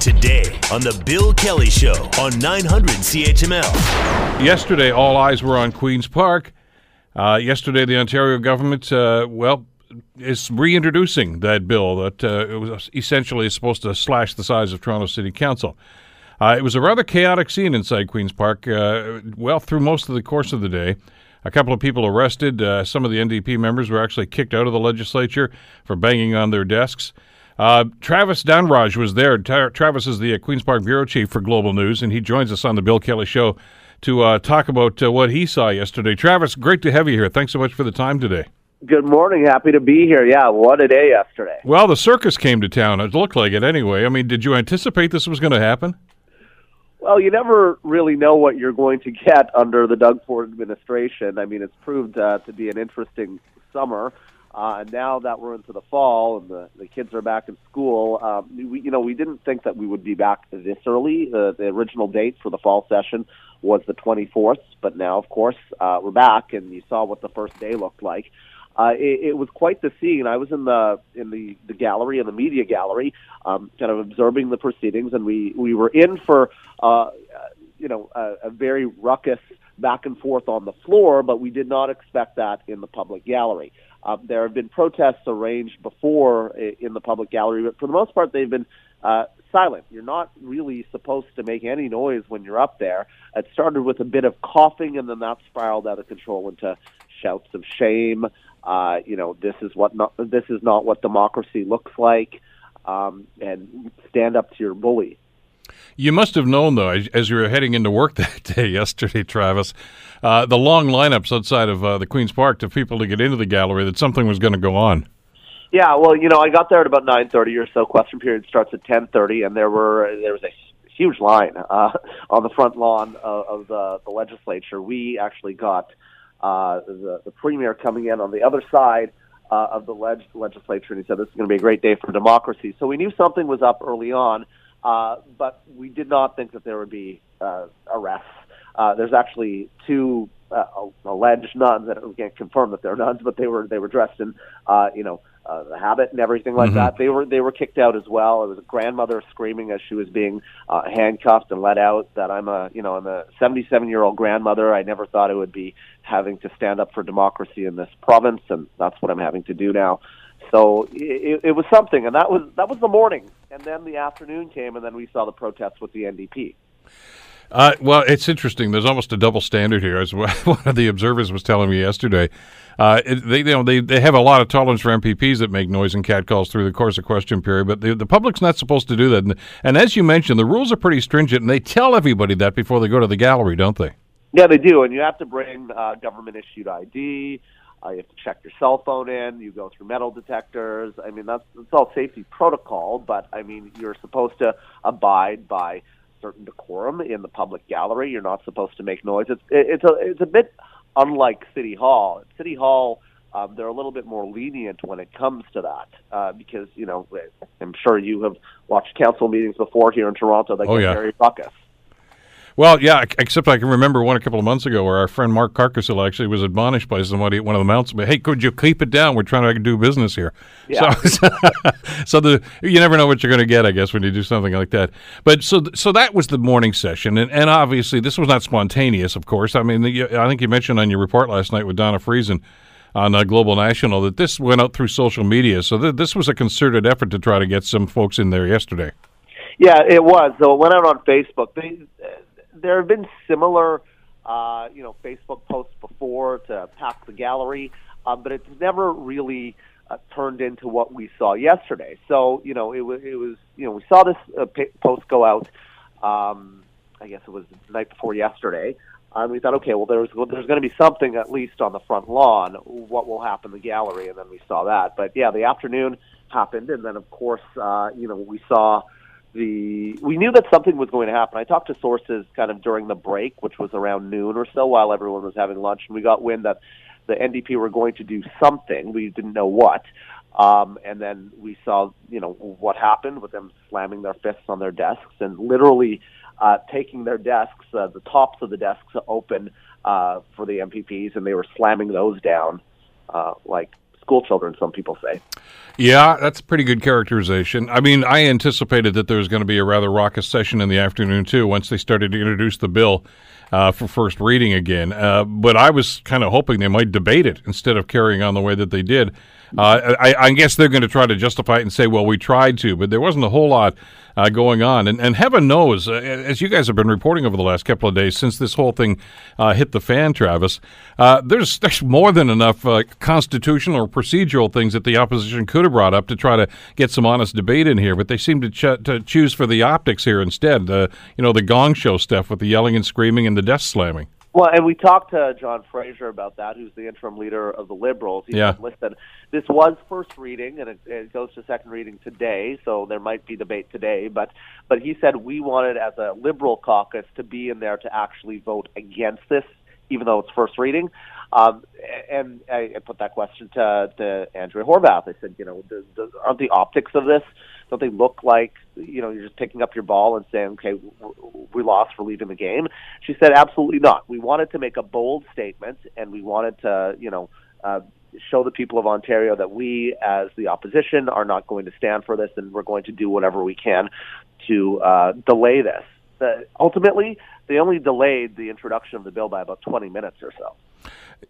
Today on The Bill Kelly Show on 900 CHML. Yesterday, all eyes were on Queen's Park. Uh, yesterday, the Ontario government, uh, well, is reintroducing that bill that uh, it was essentially supposed to slash the size of Toronto City Council. Uh, it was a rather chaotic scene inside Queen's Park. Uh, well, through most of the course of the day, a couple of people arrested. Uh, some of the NDP members were actually kicked out of the legislature for banging on their desks. Uh, Travis Dhanraj was there. Tra- Travis is the uh, Queen's Park bureau chief for Global News, and he joins us on the Bill Kelly Show to uh, talk about uh, what he saw yesterday. Travis, great to have you here. Thanks so much for the time today. Good morning. Happy to be here. Yeah, what a day yesterday. Well, the circus came to town. It looked like it anyway. I mean, did you anticipate this was going to happen? Well, you never really know what you're going to get under the Doug Ford administration. I mean, it's proved uh, to be an interesting summer. Uh, and now that we're into the fall and the, the kids are back in school, um, we, you know, we didn't think that we would be back this early. Uh, the original date for the fall session was the 24th, but now, of course, uh, we're back, and you saw what the first day looked like. Uh, it, it was quite the scene. I was in the in the, the gallery, in the media gallery, um, kind of observing the proceedings, and we we were in for uh, you know a, a very ruckus back and forth on the floor, but we did not expect that in the public gallery. Uh, there have been protests arranged before in the public gallery, but for the most part, they've been uh, silent. You're not really supposed to make any noise when you're up there. It started with a bit of coughing, and then that spiraled out of control into shouts of shame. Uh, you know, this is what not, this is not what democracy looks like, um, and stand up to your bully. You must have known, though, as, you were heading into work that day yesterday, Travis, uh, the long lineups outside of uh, the Queen's Park to people to get into the gallery, that something was going to go on. Yeah, well, you know, I got there at about nine thirty or so. Question period starts at ten thirty, and there were there was a huge line uh, on the front lawn of, of the, the legislature. We actually got uh, the, the premier coming in on the other side uh, of the leg- legislature, and he said this is going to be a great day for democracy. So we knew something was up early on, uh, but we did not think that there would be uh, arrests. Uh, there's actually two uh, alleged nuns that we can't confirm that they're nuns, but they were they were dressed in uh, you know uh, the habit and everything like mm-hmm. that. They were they were kicked out as well. It was a grandmother screaming as she was being uh, handcuffed and let out that I'm a you know I'm a 77 year old grandmother. I never thought it would be having to stand up for democracy in this province, and that's what I'm having to do now. So it, it was something, and that was that was the morning, and then the afternoon came, and then we saw the protests with the NDP. Uh, well, it's interesting. There's almost a double standard here, as one of the observers was telling me yesterday. Uh, it, they, you know, they, they have a lot of tolerance for MPPs that make noise and catcalls through the course of question period, but the, the public's not supposed to do that. And, and as you mentioned, the rules are pretty stringent, and they tell everybody that before they go to the gallery, don't they? Yeah, they do. And you have to bring uh, government issued ID. Uh, you have to check your cell phone in. You go through metal detectors. I mean, that's, that's all safety protocol, but I mean, you're supposed to abide by certain decorum in the public gallery. You're not supposed to make noise. It's it's a it's a bit unlike City Hall. City Hall, um, they're a little bit more lenient when it comes to that uh, because you know I'm sure you have watched council meetings before here in Toronto. They oh, get yeah. very ruckus. Well, yeah, except I can remember one a couple of months ago where our friend Mark Carcassel actually was admonished by somebody at one of the mounts. Hey, could you keep it down? We're trying to do business here. Yeah. So, so the you never know what you're going to get, I guess, when you do something like that. But so so that was the morning session, and, and obviously this was not spontaneous, of course. I mean, I think you mentioned on your report last night with Donna Friesen on uh, Global National that this went out through social media. So th- this was a concerted effort to try to get some folks in there yesterday. Yeah, it was. So it went out on Facebook. They, there have been similar, uh, you know, Facebook posts before to pack the gallery, uh, but it's never really uh, turned into what we saw yesterday. So, you know, it was, it was, you know, we saw this uh, post go out. Um, I guess it was the night before yesterday. And we thought, okay, well, there's there's going to be something at least on the front lawn. What will happen in the gallery? And then we saw that. But yeah, the afternoon happened, and then of course, uh, you know, we saw the we knew that something was going to happen. I talked to sources kind of during the break, which was around noon or so, while everyone was having lunch, and we got wind that the NDP were going to do something. We didn't know what. Um, and then we saw, you know, what happened with them slamming their fists on their desks and literally uh, taking their desks, uh, the tops of the desks open uh, for the MPPs, and they were slamming those down uh, like school children. Some people say. Yeah, that's a pretty good characterization. I mean, I anticipated that there was going to be a rather raucous session in the afternoon too once they started to introduce the bill uh, for first reading again. Uh, but I was kind of hoping they might debate it instead of carrying on the way that they did. Uh, I, I, guess they're going to try to justify it and say, well, we tried to, but there wasn't a whole lot uh, going on. And, and heaven knows, uh, as you guys have been reporting over the last couple of days since this whole thing uh, hit the fan, Travis, uh, there's, there's more than enough constitutional or procedural things that the opposition could have brought up to try to get some honest debate in here. But they seem to, ch- to choose for the optics here instead. you know, the gong show stuff with the yelling and screaming and the desk slamming. Well, and we talked to John Fraser about that, who's the interim leader of the Liberals. He yeah. said, listen, this was first reading, and it, it goes to second reading today, so there might be debate today. But but he said we wanted, as a Liberal caucus, to be in there to actually vote against this, even though it's first reading. Um, and I, I put that question to, to Andrea Horwath. I said, you know, does, does, aren't the optics of this don't they look like you know you're just picking up your ball and saying, okay, we lost, we're leaving the game? She said, absolutely not. We wanted to make a bold statement, and we wanted to you know. Uh, show the people of Ontario that we, as the opposition, are not going to stand for this, and we're going to do whatever we can to uh, delay this. Uh, ultimately, they only delayed the introduction of the bill by about 20 minutes or so.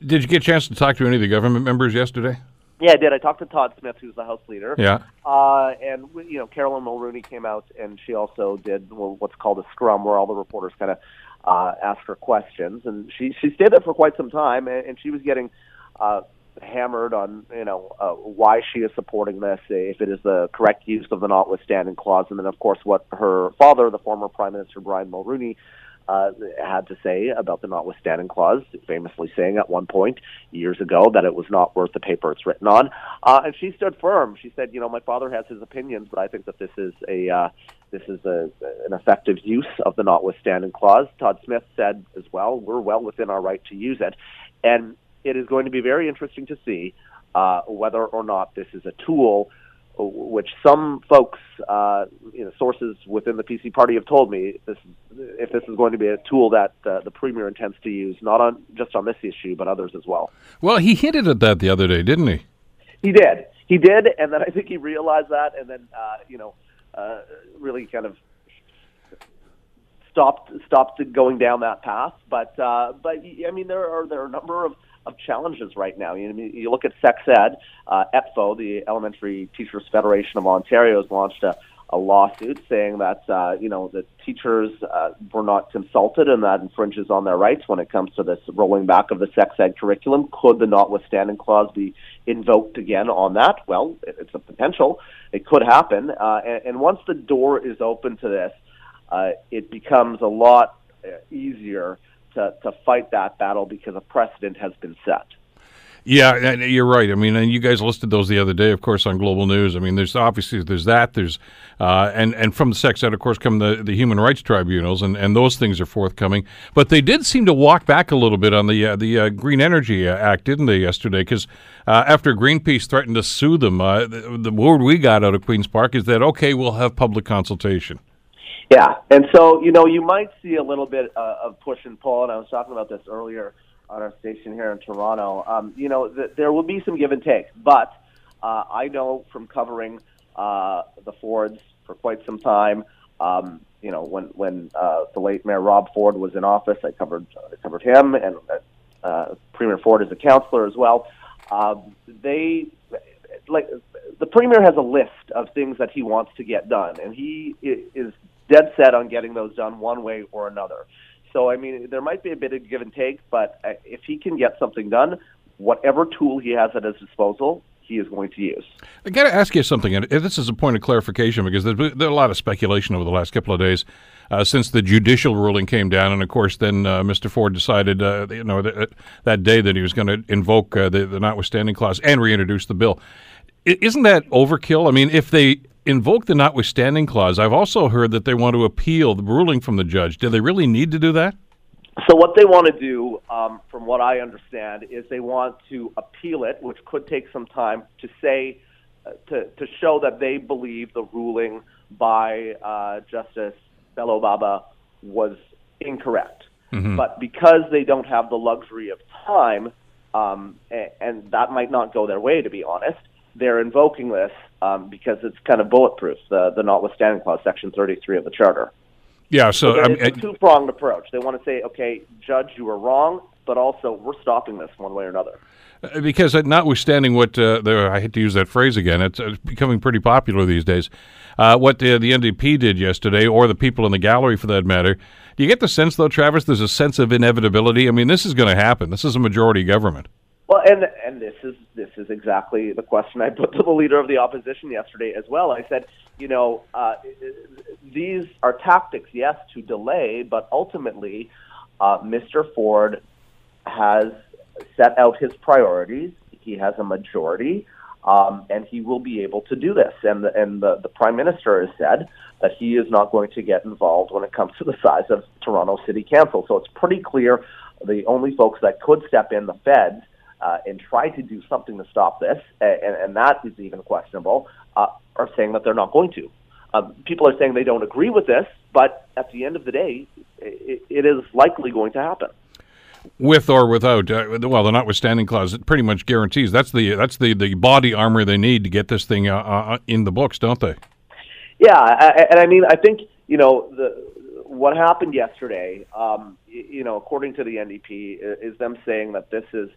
Did you get a chance to talk to any of the government members yesterday? Yeah, I did. I talked to Todd Smith, who's the House Leader. Yeah. Uh, and you know, Caroline Mulroney came out, and she also did what's called a scrum, where all the reporters kind of uh, asked her questions, and she she stayed there for quite some time, and, and she was getting uh, hammered on you know uh, why she is supporting this, if it is the correct use of the notwithstanding clause, and then of course what her father, the former Prime Minister Brian Mulroney, uh, had to say about the notwithstanding clause, famously saying at one point years ago that it was not worth the paper it's written on. Uh, and she stood firm. She said, "You know, my father has his opinions, but I think that this is a uh, this is a, an effective use of the notwithstanding clause." Todd Smith said as well, "We're well within our right to use it," and it is going to be very interesting to see uh, whether or not this is a tool which some folks, uh, you know, sources within the PC party have told me this, if this is going to be a tool that uh, the premier intends to use, not on just on this issue, but others as well. Well, he hinted at that the other day, didn't he? He did. He did, and then I think he realized that, and then uh, you know, uh, really kind of stopped stopped going down that path. But uh, but I mean, there are there are a number of of challenges right now. You, know, you look at sex ed, uh, ETFO, the Elementary Teachers Federation of Ontario, has launched a, a lawsuit saying that uh, you know that teachers uh, were not consulted and that infringes on their rights when it comes to this rolling back of the sex ed curriculum. Could the notwithstanding clause be invoked again on that? Well, it's a potential. It could happen. Uh, and, and once the door is open to this, uh, it becomes a lot uh, easier to, to fight that battle because a precedent has been set. Yeah, you're right. I mean, and you guys listed those the other day, of course, on Global News. I mean, there's obviously there's that. There's uh, and and from the sex ed, of course, come the, the human rights tribunals, and, and those things are forthcoming. But they did seem to walk back a little bit on the uh, the uh, Green Energy Act, didn't they, yesterday? Because uh, after Greenpeace threatened to sue them, uh, the, the word we got out of Queens Park is that okay, we'll have public consultation. Yeah, and so you know you might see a little bit uh, of push and pull, and I was talking about this earlier on our station here in Toronto. Um, you know, th- there will be some give and take, but uh, I know from covering uh, the Fords for quite some time. Um, you know, when when uh, the late Mayor Rob Ford was in office, I covered I covered him, and uh, Premier Ford is a councillor as well. Um, they like the premier has a list of things that he wants to get done, and he is dead set on getting those done one way or another. So, I mean, there might be a bit of give and take, but uh, if he can get something done, whatever tool he has at his disposal, he is going to use. I got to ask you something, and this is a point of clarification because there's been a lot of speculation over the last couple of days uh, since the judicial ruling came down, and of course, then uh, Mr. Ford decided, uh, you know, that, that day that he was going to invoke uh, the, the notwithstanding clause and reintroduce the bill. Isn't that overkill? I mean, if they invoke the notwithstanding clause, I've also heard that they want to appeal the ruling from the judge. Do they really need to do that? So what they want to do, um, from what I understand, is they want to appeal it, which could take some time to say uh, to to show that they believe the ruling by uh, Justice Belobaba was incorrect. Mm-hmm. But because they don't have the luxury of time, um, and, and that might not go their way, to be honest. They're invoking this um, because it's kind of bulletproof, the, the notwithstanding clause, Section 33 of the Charter. Yeah, so So um, it's a two pronged approach. They want to say, okay, Judge, you were wrong, but also we're stopping this one way or another. Uh, because uh, notwithstanding what uh, the, I hate to use that phrase again, it's, uh, becoming pretty popular these days. Uh, what the, the NDP did yesterday, or the people in the gallery for that matter, do you get the sense though, Travis? There's a sense of inevitability. I mean, this is going to happen. This is a majority government. Well, and and this is this is exactly the question I put to the leader of the opposition yesterday as well. I said, you know, uh, these are tactics, yes, to delay, but ultimately, uh, Mr. Ford has set out his priorities. He has a majority, um, and he will be able to do this. And the, and the, the prime minister has said that he is not going to get involved when it comes to the size of Toronto City Council. So it's pretty clear the only folks that could step in, the feds, uh, and try to do something to stop this, and, and that is even questionable, uh, are saying that they're not going to. Um, people are saying they don't agree with this, but at the end of the day, it, it is likely going to happen. With or without, uh, well, the notwithstanding clause it pretty much guarantees that's the that's the, the body armor they need to get this thing uh, uh, in the books, don't they? Yeah, I, and I mean, I think you know the what happened yesterday. Um, you know, according to the NDP, is them saying that this is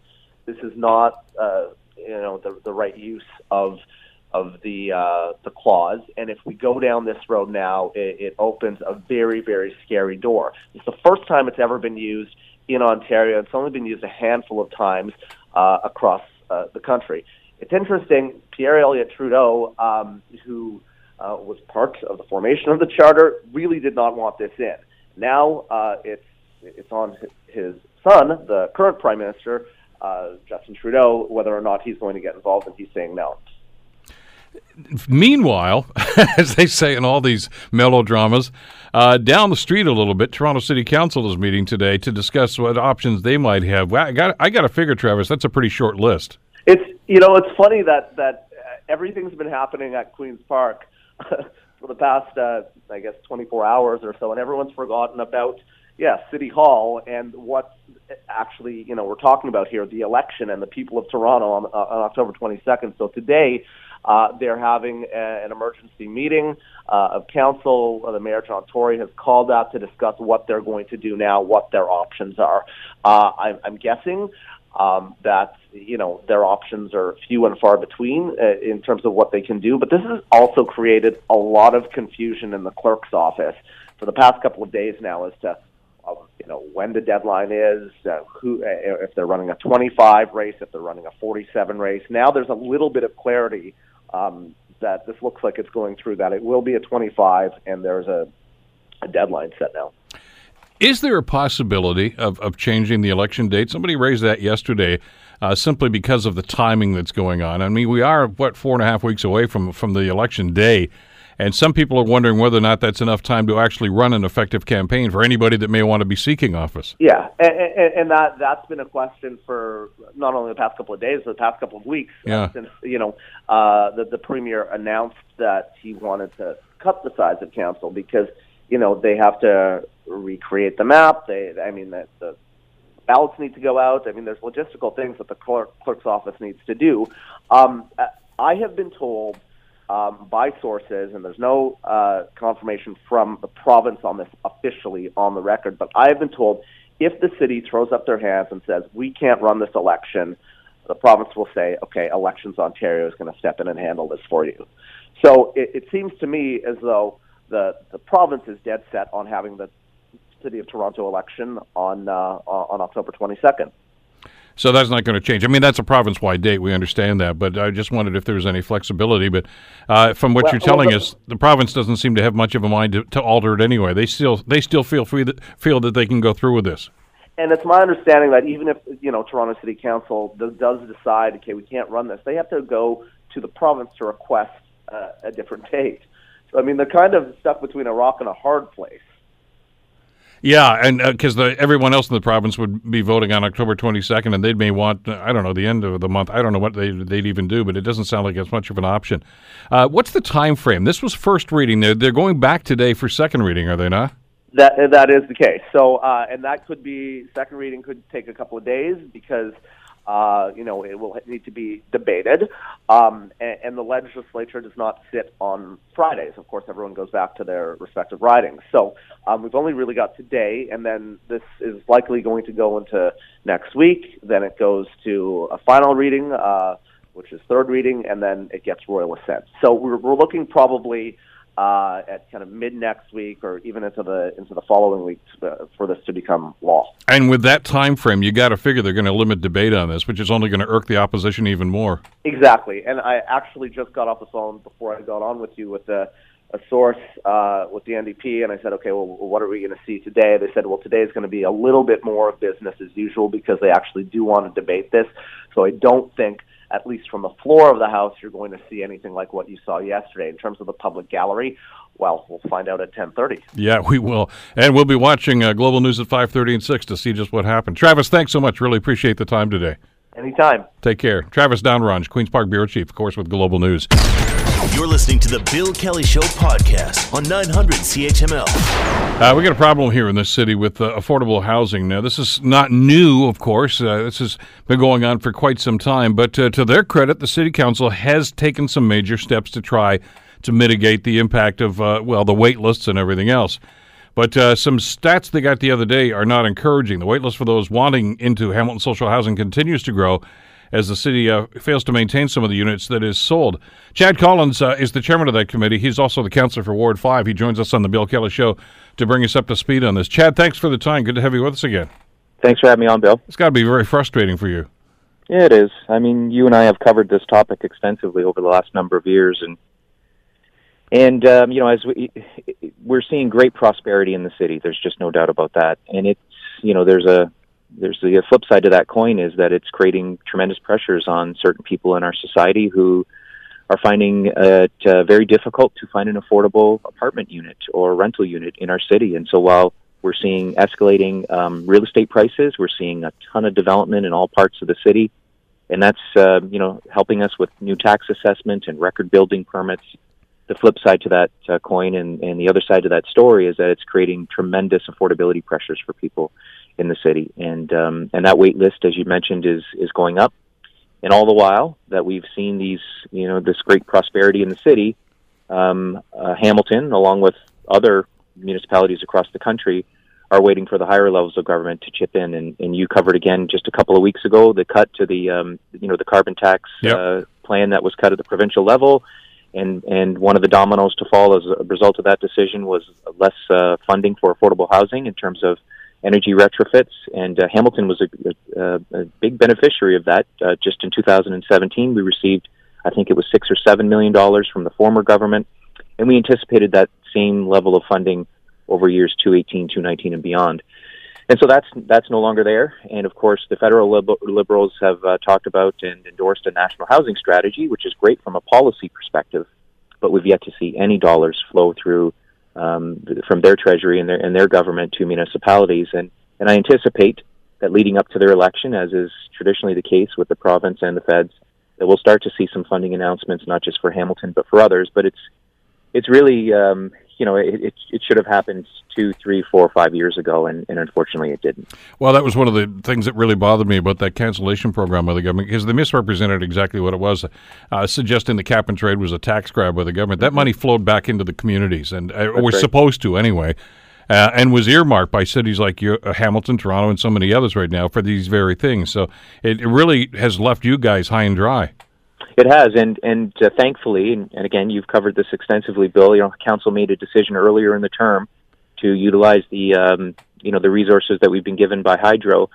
this is not uh, you know the the right use of of the uh, the clause. And if we go down this road now, it, it opens a very very scary door. It's the first time it's ever been used in Ontario. It's only been used a handful of times uh, across uh, the country. It's interesting. Pierre Elliott Trudeau, um, who uh, was part of the formation of the charter, really did not want this in. Now uh, it's it's on his son, the current prime minister, uh, Justin Trudeau, whether or not he's going to get involved, and he's saying no. Meanwhile, as they say in all these melodramas, uh, down the street a little bit, Toronto City Council is meeting today to discuss what options they might have. I got, I got to figure, Travis, that's a pretty short list. It's you know, it's funny that that everything's been happening at Queens Park for the past, uh, I guess, 24 hours or so, and everyone's forgotten about yeah, City Hall and what actually, you know, we're talking about here, the election and the people of Toronto on, uh, on October 22nd. So today, uh, they're having a, an emergency meeting uh, of council. Uh, the mayor, John Tory, has called out to discuss what they're going to do now, what their options are. Uh, I'm, I'm guessing um, that you know their options are few and far between uh, in terms of what they can do. But this has also created a lot of confusion in the clerk's office for the past couple of days now as to you know when the deadline is, uh, who uh, if they're running a 25 race, if they're running a 47 race. Now there's a little bit of clarity um, that this looks like it's going through. That it will be a 25, and there's a, a deadline set now. Is there a possibility of, of changing the election date? Somebody raised that yesterday, uh, simply because of the timing that's going on. I mean, we are what four and a half weeks away from from the election day. And some people are wondering whether or not that's enough time to actually run an effective campaign for anybody that may want to be seeking office. Yeah, and, and, and that that's been a question for not only the past couple of days, but the past couple of weeks. Yeah. Since you know uh, the the premier announced that he wanted to cut the size of council because you know they have to recreate the map. They, I mean, the, the ballots need to go out. I mean, there's logistical things that the clerk, clerk's office needs to do. Um, I have been told um, by sources, and there's no uh, confirmation from the province on this officially on the record, but I have been told if the city throws up their hands and says, we can't run this election, the province will say, okay, Elections Ontario is going to step in and handle this for you. So it, it seems to me as though the, the province is dead set on having the City of Toronto election on, uh, on October 22nd. So that's not going to change. I mean, that's a province-wide date. We understand that, but I just wondered if there was any flexibility. But uh, from what Well- you're telling well, us, the province doesn't seem to have much of a mind to, to alter it anyway. They still they still feel free that, feel that they can go through with this. And it's my understanding that even if you know Toronto City Council does, does decide, okay, we can't run this, they have to go to the province to request uh, a different date. So I mean, they're kind of stuck between a rock and a hard place. Yeah, and because the everyone else in the province would be voting on October 22nd, and they may want uh, I don't know the end of the month. I don't know what they they'd even do, but it doesn't sound like it's much of an option. Uh, what's the time frame? This was first reading. They're they're going back today for second reading, are they not? That that is the case. So, uh, and that could be second reading could take a couple of days because uh, you know, it will need to be debated. Um, and, and the legislature does not sit on Fridays. Of course, everyone goes back to their respective ridings. So um, we've only really got today, and then this is likely going to go into next week. Then it goes to a final reading, uh, which is third reading, and then it gets royal assent. So we're, we're looking probably uh, at kind of mid next week or even into the into the following week to, for this to become law. And with that time frame, you got to figure they're going to limit debate on this, which is only going to irk the opposition even more. Exactly. And I actually just got off the phone before I got on with you with a, a source uh, with the NDP, and I said, okay, well, what are we going to see today? They said, well, today is going to be a little bit more of business as usual because they actually do want to debate this. So I don't think at least from the floor of the House, you're going to see anything like what you saw yesterday. In terms of the public gallery, well, we'll find out at 10:30. Yeah, we will, and we'll be watching uh, Global News at 5:30 and 6 to see just what happened. Travis, thanks so much. Really appreciate the time today. Anytime. Take care. Travis Dhanraj, Queens Park Bureau Chief, of course, with Global News. You're listening to the Bill Kelly Show podcast on 900 CHML. Uh, we got a problem here in this city with uh, affordable housing. Now, this is not new, of course. Uh, this has been going on for quite some time. But uh, to their credit, the city council has taken some major steps to try to mitigate the impact of, uh, well, the wait lists and everything else. But uh, some stats they got the other day are not encouraging. The waitlist for those wanting into Hamilton social housing continues to grow as the city uh, fails to maintain some of the units that is sold. Chad Collins uh, is the chairman of that committee. He's also the councilor for Ward 5. He joins us on the Bill Kelly Show to bring us up to speed on this. Chad, thanks for the time. Good to have you with us again. Thanks for having me on, Bill. It's got to be very frustrating for you. Yeah, it is. I mean, you and I have covered this topic extensively over the last number of years, and and um, you know, as we we're seeing great prosperity in the city. There's just no doubt about that. And it's you know, there's a there's the flip side to that coin is that it's creating tremendous pressures on certain people in our society who are finding it uh, very difficult to find an affordable apartment unit or rental unit in our city. And so while we're seeing escalating um, real estate prices, we're seeing a ton of development in all parts of the city, and that's uh, you know helping us with new tax assessment and record building permits. The flip side to that uh, coin and, and the other side to that story is that it's creating tremendous affordability pressures for people in the city, and um, and that wait list, as you mentioned, is is going up. And all the while that we've seen these, you know, this great prosperity in the city, um, uh, Hamilton, along with other municipalities across the country, are waiting for the higher levels of government to chip in. And, and you covered again just a couple of weeks ago the cut to the, um, you know, the carbon tax yep. uh, plan that was cut at the provincial level. And, and one of the dominoes to fall as a result of that decision was less uh, funding for affordable housing in terms of energy retrofits, and uh, Hamilton was a, a, a, big beneficiary of that. Uh, just in 2017, we received, I think it was six or seven million dollars from the former government, and we anticipated that same level of funding over years 218, 219, and beyond. And so that's that's no longer there. And of course, the federal lib- liberals have uh, talked about and endorsed a national housing strategy, which is great from a policy perspective, but we've yet to see any dollars flow through um, from their treasury and their and their government to municipalities. And and I anticipate that leading up to their election, as is traditionally the case with the province and the feds, that we'll start to see some funding announcements, not just for Hamilton but for others. But it's it's really um, you know, it, it, it, should have happened two, three, four, five years ago, and, and, unfortunately it didn't. Well, that was one of the things that really bothered me about that cancellation program by the government because they misrepresented exactly what it was, uh, suggesting the cap and trade was a tax grab by the government. That mm-hmm. money flowed back into the communities, and uh, was right. supposed to anyway. Uh, and was earmarked by cities like uh, Hamilton, Toronto, and so many others right now for these very things. So it, it really has left you guys high and dry. It has, and and uh, thankfully, and, and, again, you've covered this extensively, Bill. You know, council made a decision earlier in the term to utilize the um, you know the resources that we've been given by Hydro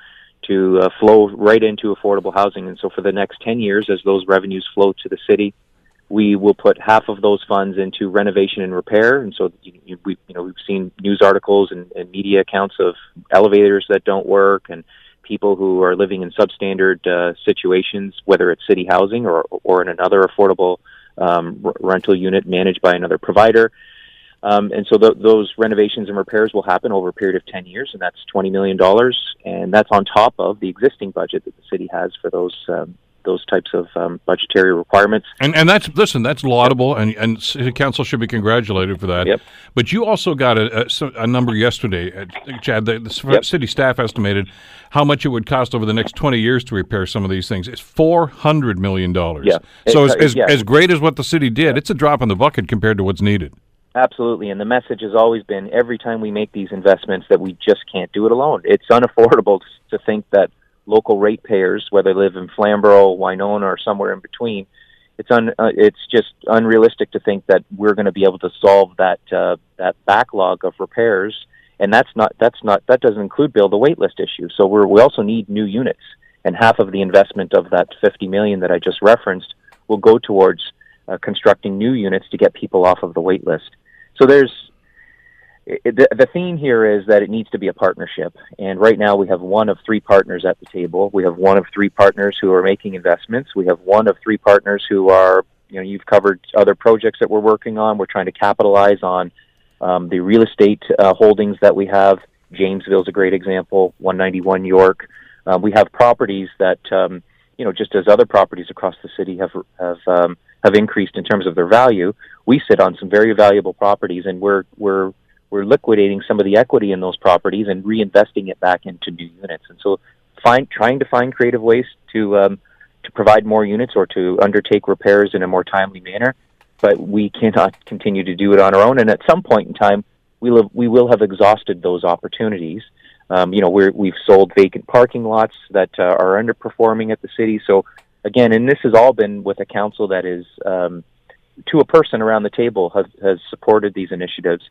to uh, flow right into affordable housing. And so, for the next ten years, as those revenues flow to the city, we will put half of those funds into renovation and repair. And so, you, you, we you know we've seen news articles and, and media accounts of elevators that don't work and people who are living in substandard uh, situations, whether it's city housing or, or in another affordable um, r- rental unit managed by another provider. Um, and so th- those renovations and repairs will happen over a period of 10 years, and that's $20 million. And that's on top of the existing budget that the city has for those um, those types of um, budgetary requirements. And and that's listen, that's laudable, and and city council should be congratulated for that. Yep. But you also got a, a, a number yesterday, uh, Chad. The, the yep. city staff estimated how much it would cost over the next twenty years to repair some of these things. It's four hundred million dollars. Yeah. So as, as, yeah. as great as what the city did, it's a drop in the bucket compared to what's needed. Absolutely, and the message has always been every time we make these investments that we just can't do it alone. It's unaffordable to think that local ratepayers, whether they live in Flamborough, Winona, or somewhere in between, it's un, uh, it's just unrealistic to think that we're going to be able to solve that uh, that backlog of repairs. And that's not that's not that doesn't include Bill the waitlist issue. So we we also need new units, and half of the investment of that 50 million that I just referenced will go towards uh, constructing new units to get people off of the wait list. So there's the, the theme here is that it needs to be a partnership. And right now we have one of three partners at the table. We have one of three partners who are making investments. We have one of three partners who are, you know, you've covered other projects that we're working on. We're trying to capitalize on um, the real estate uh, holdings that we have. Jamesville is a great example, 191 York. Um, we have properties that, um, you know, just as other properties across the city have, have, um, have increased in terms of their value, we sit on some very valuable properties and we're, we're we're liquidating some of the equity in those properties and reinvesting it back into new units. And so, find trying to find creative ways to um, to provide more units or to undertake repairs in a more timely manner. But we cannot continue to do it on our own. And at some point in time, we will we will have exhausted those opportunities. Um, you know, we're, we've sold vacant parking lots that uh, are underperforming at the city. So again, and this has all been with a council that is um, to a person around the table has, has supported these initiatives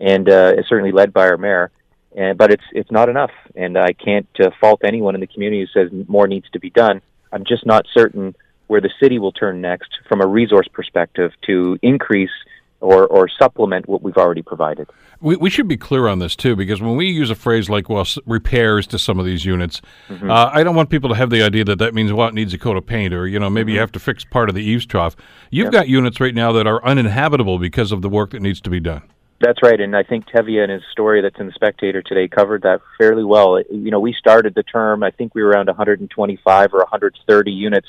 and uh, it's certainly led by our mayor. And, but it's it's not enough, and I can't uh, fault anyone in the community who says more needs to be done. I'm just not certain where the city will turn next from a resource perspective to increase or, or supplement what we've already provided. We, we should be clear on this too, because when we use a phrase like "well repairs" to some of these units, mm-hmm. uh, I don't want people to have the idea that that means well it needs a coat of paint or you know maybe mm-hmm. you have to fix part of the eaves trough. You've yep. got units right now that are uninhabitable because of the work that needs to be done. That's right, and I think Teviah in his story that's in the Spectator today covered that fairly well. You know, we started the term. I think we were around 125 or 130 units,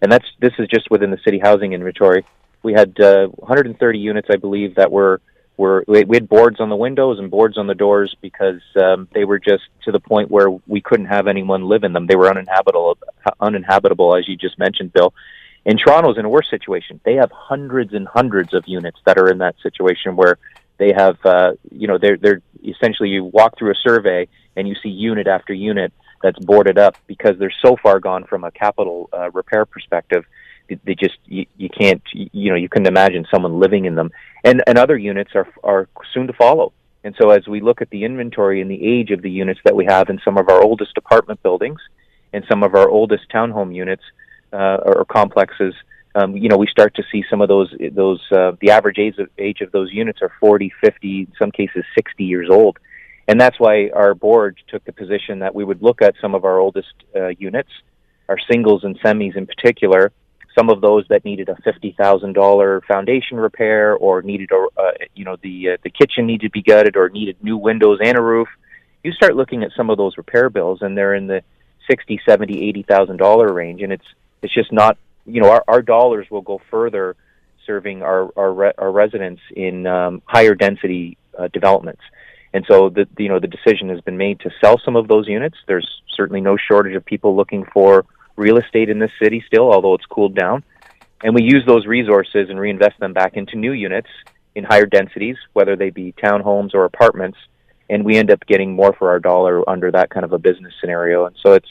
and that's this is just within the city housing inventory. We had uh, 130 units, I believe, that were were we had boards on the windows and boards on the doors because um, they were just to the point where we couldn't have anyone live in them. They were uninhabitable, uninhabitable, as you just mentioned, Bill. And Toronto's in a worse situation. They have hundreds and hundreds of units that are in that situation where they have, uh, you know, they're they're essentially you walk through a survey and you see unit after unit that's boarded up because they're so far gone from a capital uh, repair perspective. They just you, you can't you know you couldn't imagine someone living in them, and and other units are are soon to follow. And so as we look at the inventory and the age of the units that we have in some of our oldest apartment buildings and some of our oldest townhome units uh, or complexes, um, you know, we start to see some of those those uh, the average age of, age of those units are 40, 50, in some cases 60 years old, and that's why our board took the position that we would look at some of our oldest uh, units, our singles and semis in particular, some of those that needed a fifty thousand dollar foundation repair or needed a uh, you know the uh, the kitchen needed to be gutted or needed new windows and a roof. You start looking at some of those repair bills, and they're in the sixty, seventy, eighty thousand dollar range, and it's it's just not you know, our, our dollars will go further serving our our, re- our residents in um, higher density uh, developments. And so, the you know, the decision has been made to sell some of those units. There's certainly no shortage of people looking for real estate in this city still, although it's cooled down. And we use those resources and reinvest them back into new units in higher densities, whether they be townhomes or apartments. And we end up getting more for our dollar under that kind of a business scenario. And so it's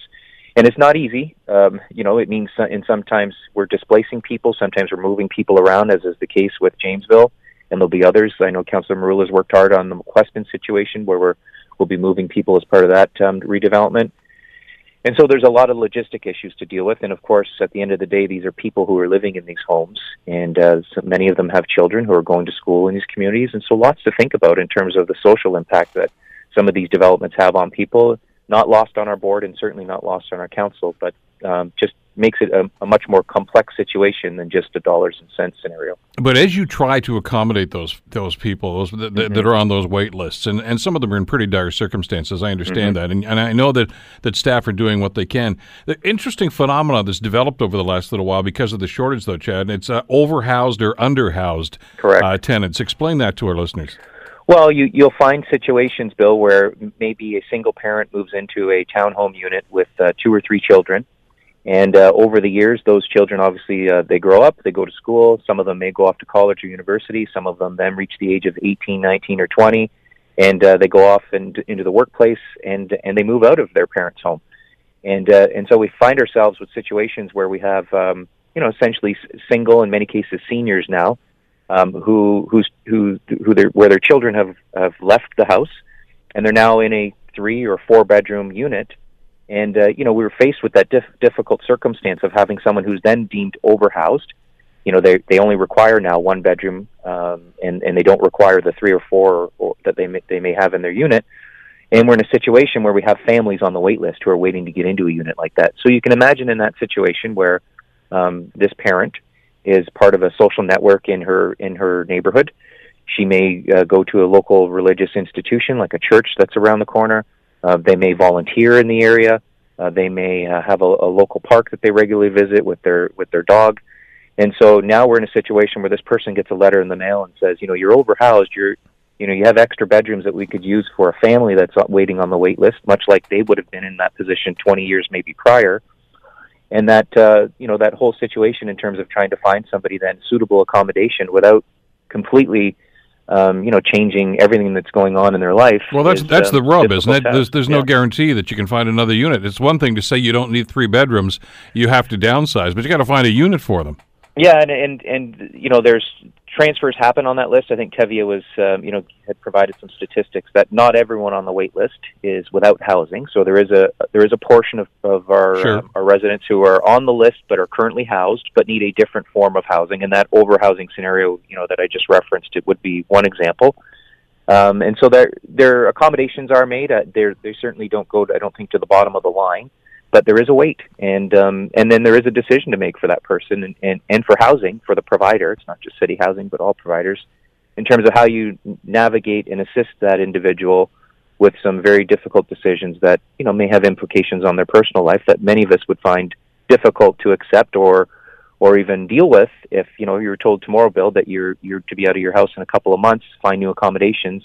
and it's not easy. Um, you know, it means and sometimes we're displacing people, sometimes we're moving people around, as is the case with Jamesville, and there'll be others. I know Councillor Merulla has worked hard on the McQuesten situation, where we're we'll be moving people as part of that um, redevelopment. And so there's a lot of logistic issues to deal with, and of course, at the end of the day, these are people who are living in these homes, and uh, so many of them have children who are going to school in these communities, and so lots to think about in terms of the social impact that some of these developments have on people not lost on our board and certainly not lost on our council. But um, just makes it a, a, much more complex situation than just a dollars and cents scenario. But as you try to accommodate those those people, those that, mm-hmm. that are on those wait lists, and, and some of them are in pretty dire circumstances, I understand mm-hmm. that, and, and I know that, that staff are doing what they can. The interesting phenomenon that's developed over the last little while because of the shortage, though, Chad, it's uh, overhoused or underhoused Correct. Uh, tenants. Explain that to our listeners. Well, you, you'll find situations, Bill, where maybe a single parent moves into a townhome unit with uh, two or three children and uh, over the years, those children obviously uh, they grow up, they go to school. Some of them may go off to college or university. Some of them then reach the age of 18, 19, or 20, and uh, they go off and, into the workplace and and they move out of their parents' home. And uh, and so we find ourselves with situations where we have um, you know essentially single, in many cases seniors now, um, who who's who who where their children have have left the house, and they're now in a three or four bedroom unit and uh, you know, we were faced with that dif- difficult circumstance of having someone who's then deemed overhoused. You know, they they only require now one bedroom, um, and and they don't require the three or four or that they may, they may have in their unit. And we're in a situation where we have families on the wait list who are waiting to get into a unit like that. So you can imagine in that situation where um, this parent is part of a social network in her in her neighborhood. She may uh, go to a local religious institution like a church that's around the corner. Uh, they may volunteer in the area. Uh, they may uh, have a, a local park that they regularly visit with their with their dog. And so now we're in a situation where this person gets a letter in the mail and says, you know, you're overhoused. You're, you know, you have extra bedrooms that we could use for a family that's waiting on the wait list, much like they would have been in that position 20 years maybe prior. And that, uh, you know, that whole situation in terms of trying to find somebody then suitable accommodation without completely um, you know, changing everything that's going on in their life. Well, that's is, that's um, the rub, isn't it? There's there's yeah. no guarantee that you can find another unit. It's one thing to say you don't need three bedrooms, you have to downsize, but you got to find a unit for them. Yeah, and and and you know, there's transfers happen on that list. I think Teviah was, um, you know, had provided some statistics that not everyone on the wait list is without housing. So there is a there is a portion of, of our sure. um, our residents who are on the list but are currently housed but need a different form of housing. And that overhousing scenario, you know, that I just referenced, it would be one example. Um, and so their their accommodations are made. Uh, they they certainly don't go. To, I don't think to the bottom of the line but there is a wait, and um, and then there is a decision to make for that person, and, and and for housing for the provider. It's not just city housing, but all providers, in terms of how you navigate and assist that individual with some very difficult decisions that you know may have implications on their personal life that many of us would find difficult to accept or or even deal with if you know you're told tomorrow bill that you're you're to be out of your house in a couple of months find new accommodations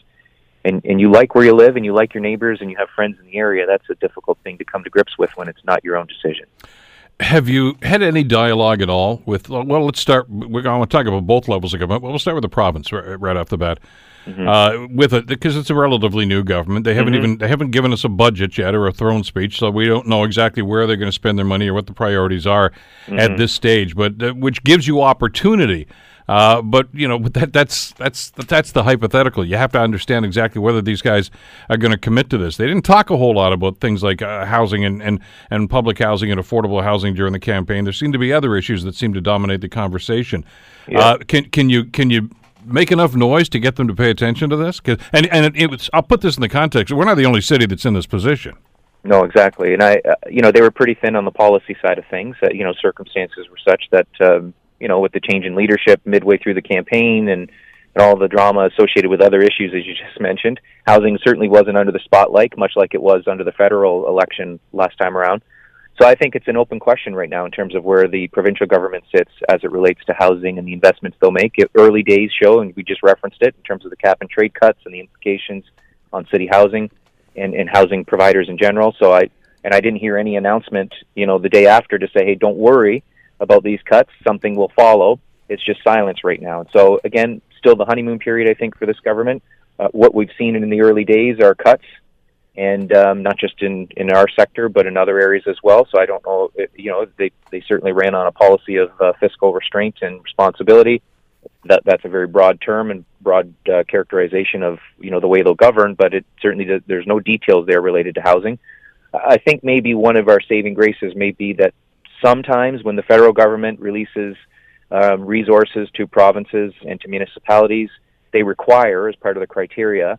and and you like where you live and you like your neighbors and you have friends in the area, that's a difficult thing to come to grips with when it's not your own decision. Have you had any dialogue at all with? Well, let's start. We're going to talk about both levels of government. Well, we'll start with the province right, right off the bat. Mm-hmm. Uh, with it because it's a relatively new government. They haven't mm-hmm. even they haven't given us a budget yet or a throne speech, so we don't know exactly where they're going to spend their money or what the priorities are mm-hmm. at this stage. But uh, which gives you opportunity uh, but you know, that that's that's that's the hypothetical. You have to understand exactly whether these guys are going to commit to this. They didn't talk a whole lot about things like uh, housing and, and and public housing and affordable housing during the campaign. There seem to be other issues that seem to dominate the conversation. Yeah. Uh, can can you can you make enough noise to get them to pay attention to this? and and it, it was, I'll put this in the context. We're not the only city that's in this position. No, exactly. And I, uh, you know, they were pretty thin on the policy side of things. Uh, you know, circumstances were such that um, you know, with the change in leadership midway through the campaign and, and all the drama associated with other issues, as you just mentioned, housing certainly wasn't under the spotlight, much like it was under the federal election last time around. So I think it's an open question right now in terms of where the provincial government sits as it relates to housing and the investments they'll make. It, early days show, and we just referenced it in terms of the cap and trade cuts and the implications on city housing and, and housing providers in general. So I and I didn't hear any announcement, you know, the day after to say, hey, don't worry, about these cuts. Something will follow. It's just silence right now. And so again, still the honeymoon period, I think, for this government. Uh, what we've seen in the early days are cuts, and um, not just in in our sector, but in other areas as well. So I don't know. If, you know, they they certainly ran on a policy of uh, fiscal restraint and responsibility. That that's a very broad term and broad uh, characterization of you know the way they'll govern, but it certainly there's no details there related to housing. I think maybe one of our saving graces may be that sometimes when the federal government releases um, resources to provinces and to municipalities, they require, as part of the criteria,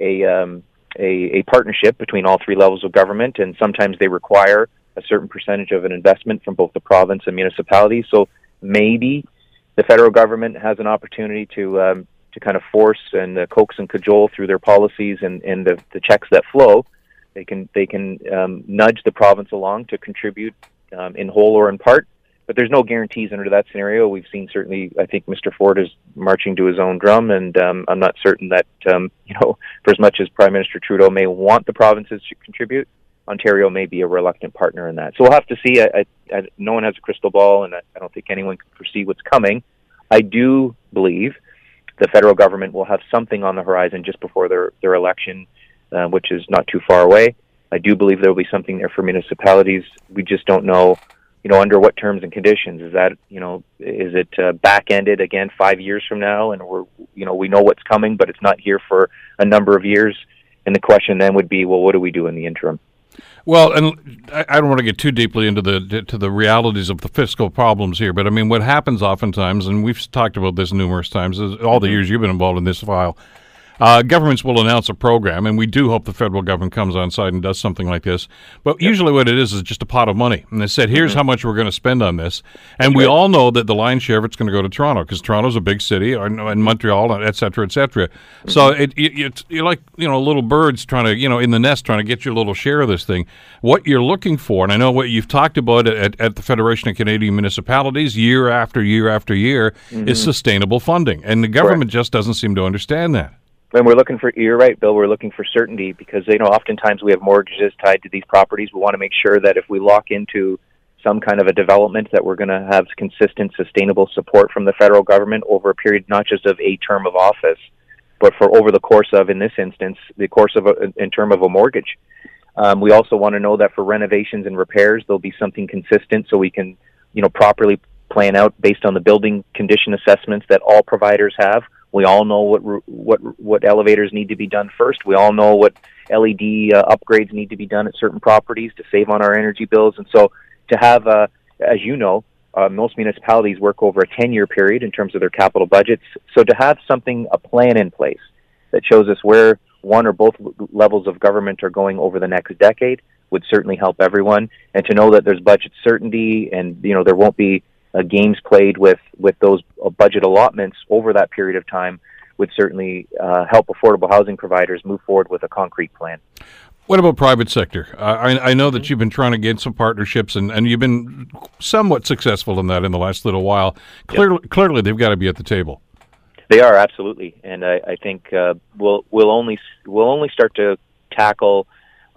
a, um, a, a partnership between all three levels of government, and sometimes they require a certain percentage of an investment from both the province and municipalities. So maybe the federal government has an opportunity to um, to kind of force and uh, coax and cajole through their policies and, and the, the checks that flow. They can they can um, nudge the province along to contribute um, in whole or in part. But there's no guarantees under that scenario. We've seen certainly. I think Mr. Ford is marching to his own drum, and um, I'm not certain that um, you know, for as much as Prime Minister Trudeau may want the provinces to contribute, Ontario may be a reluctant partner in that. So we'll have to see. I, I, I, no one has a crystal ball, and I, I don't think anyone can foresee what's coming. I do believe the federal government will have something on the horizon just before their their election, uh, which is not too far away. I do believe there will be something there for municipalities. We just don't know, you know, under what terms and conditions. Is that, you know, is it uh, back ended again five years from now, and we're, you know, we know what's coming, but it's not here for a number of years. And the question then would be, well, what do we do in the interim? Well, and I don't want to get too deeply into the to the realities of the fiscal problems here, but I mean, what happens oftentimes, and we've talked about this numerous times, is all the mm-hmm. years you've been involved in this file, uh, governments will announce a program, and we do hope the federal government comes on side and does something like this. But yep. usually, what it is is just a pot of money, and they said, "Here's mm-hmm. how much we're going to spend on this." And we right. all know that the lion's share of it's going to go to Toronto because Toronto's a big city, or, and Montreal, et cetera, et cetera. Mm-hmm. So it, it, you're like you know little birds trying to you know in the nest trying to get your little share of this thing. What you're looking for, and I know what you've talked about at, at the Federation of Canadian Municipalities year after year after year, mm-hmm. is sustainable funding, and the government just doesn't seem to understand that when we're looking for you're right bill we're looking for certainty because you know oftentimes we have mortgages tied to these properties. We want to make sure that if we lock into some kind of a development that we're going to have consistent sustainable support from the federal government over a period not just of a term of office but for over the course of in this instance the course of a, in term of a mortgage. Um, we also want to know that for renovations and repairs there'll be something consistent so we can you know properly plan out based on the building condition assessments that all providers have we all know what what what elevators need to be done first. We all know what LED uh, upgrades need to be done at certain properties to save on our energy bills. And so, to have, uh, as you know, uh, most municipalities work over a 10-year period in terms of their capital budgets. So to have something, a plan in place that shows us where one or both levels of government are going over the next decade would certainly help everyone. And to know that there's budget certainty and you know there won't be uh, games played with with those uh, budget allotments over that period of time would certainly uh, help affordable housing providers move forward with a concrete plan. What about private sector? Uh, I, I, know that you've been trying to get some partnerships, and, and you've been somewhat successful in that in the last little while. Clearly, yep. clearly, they've got to be at the table. They are absolutely, and I, I think uh, we'll we'll only we'll only start to tackle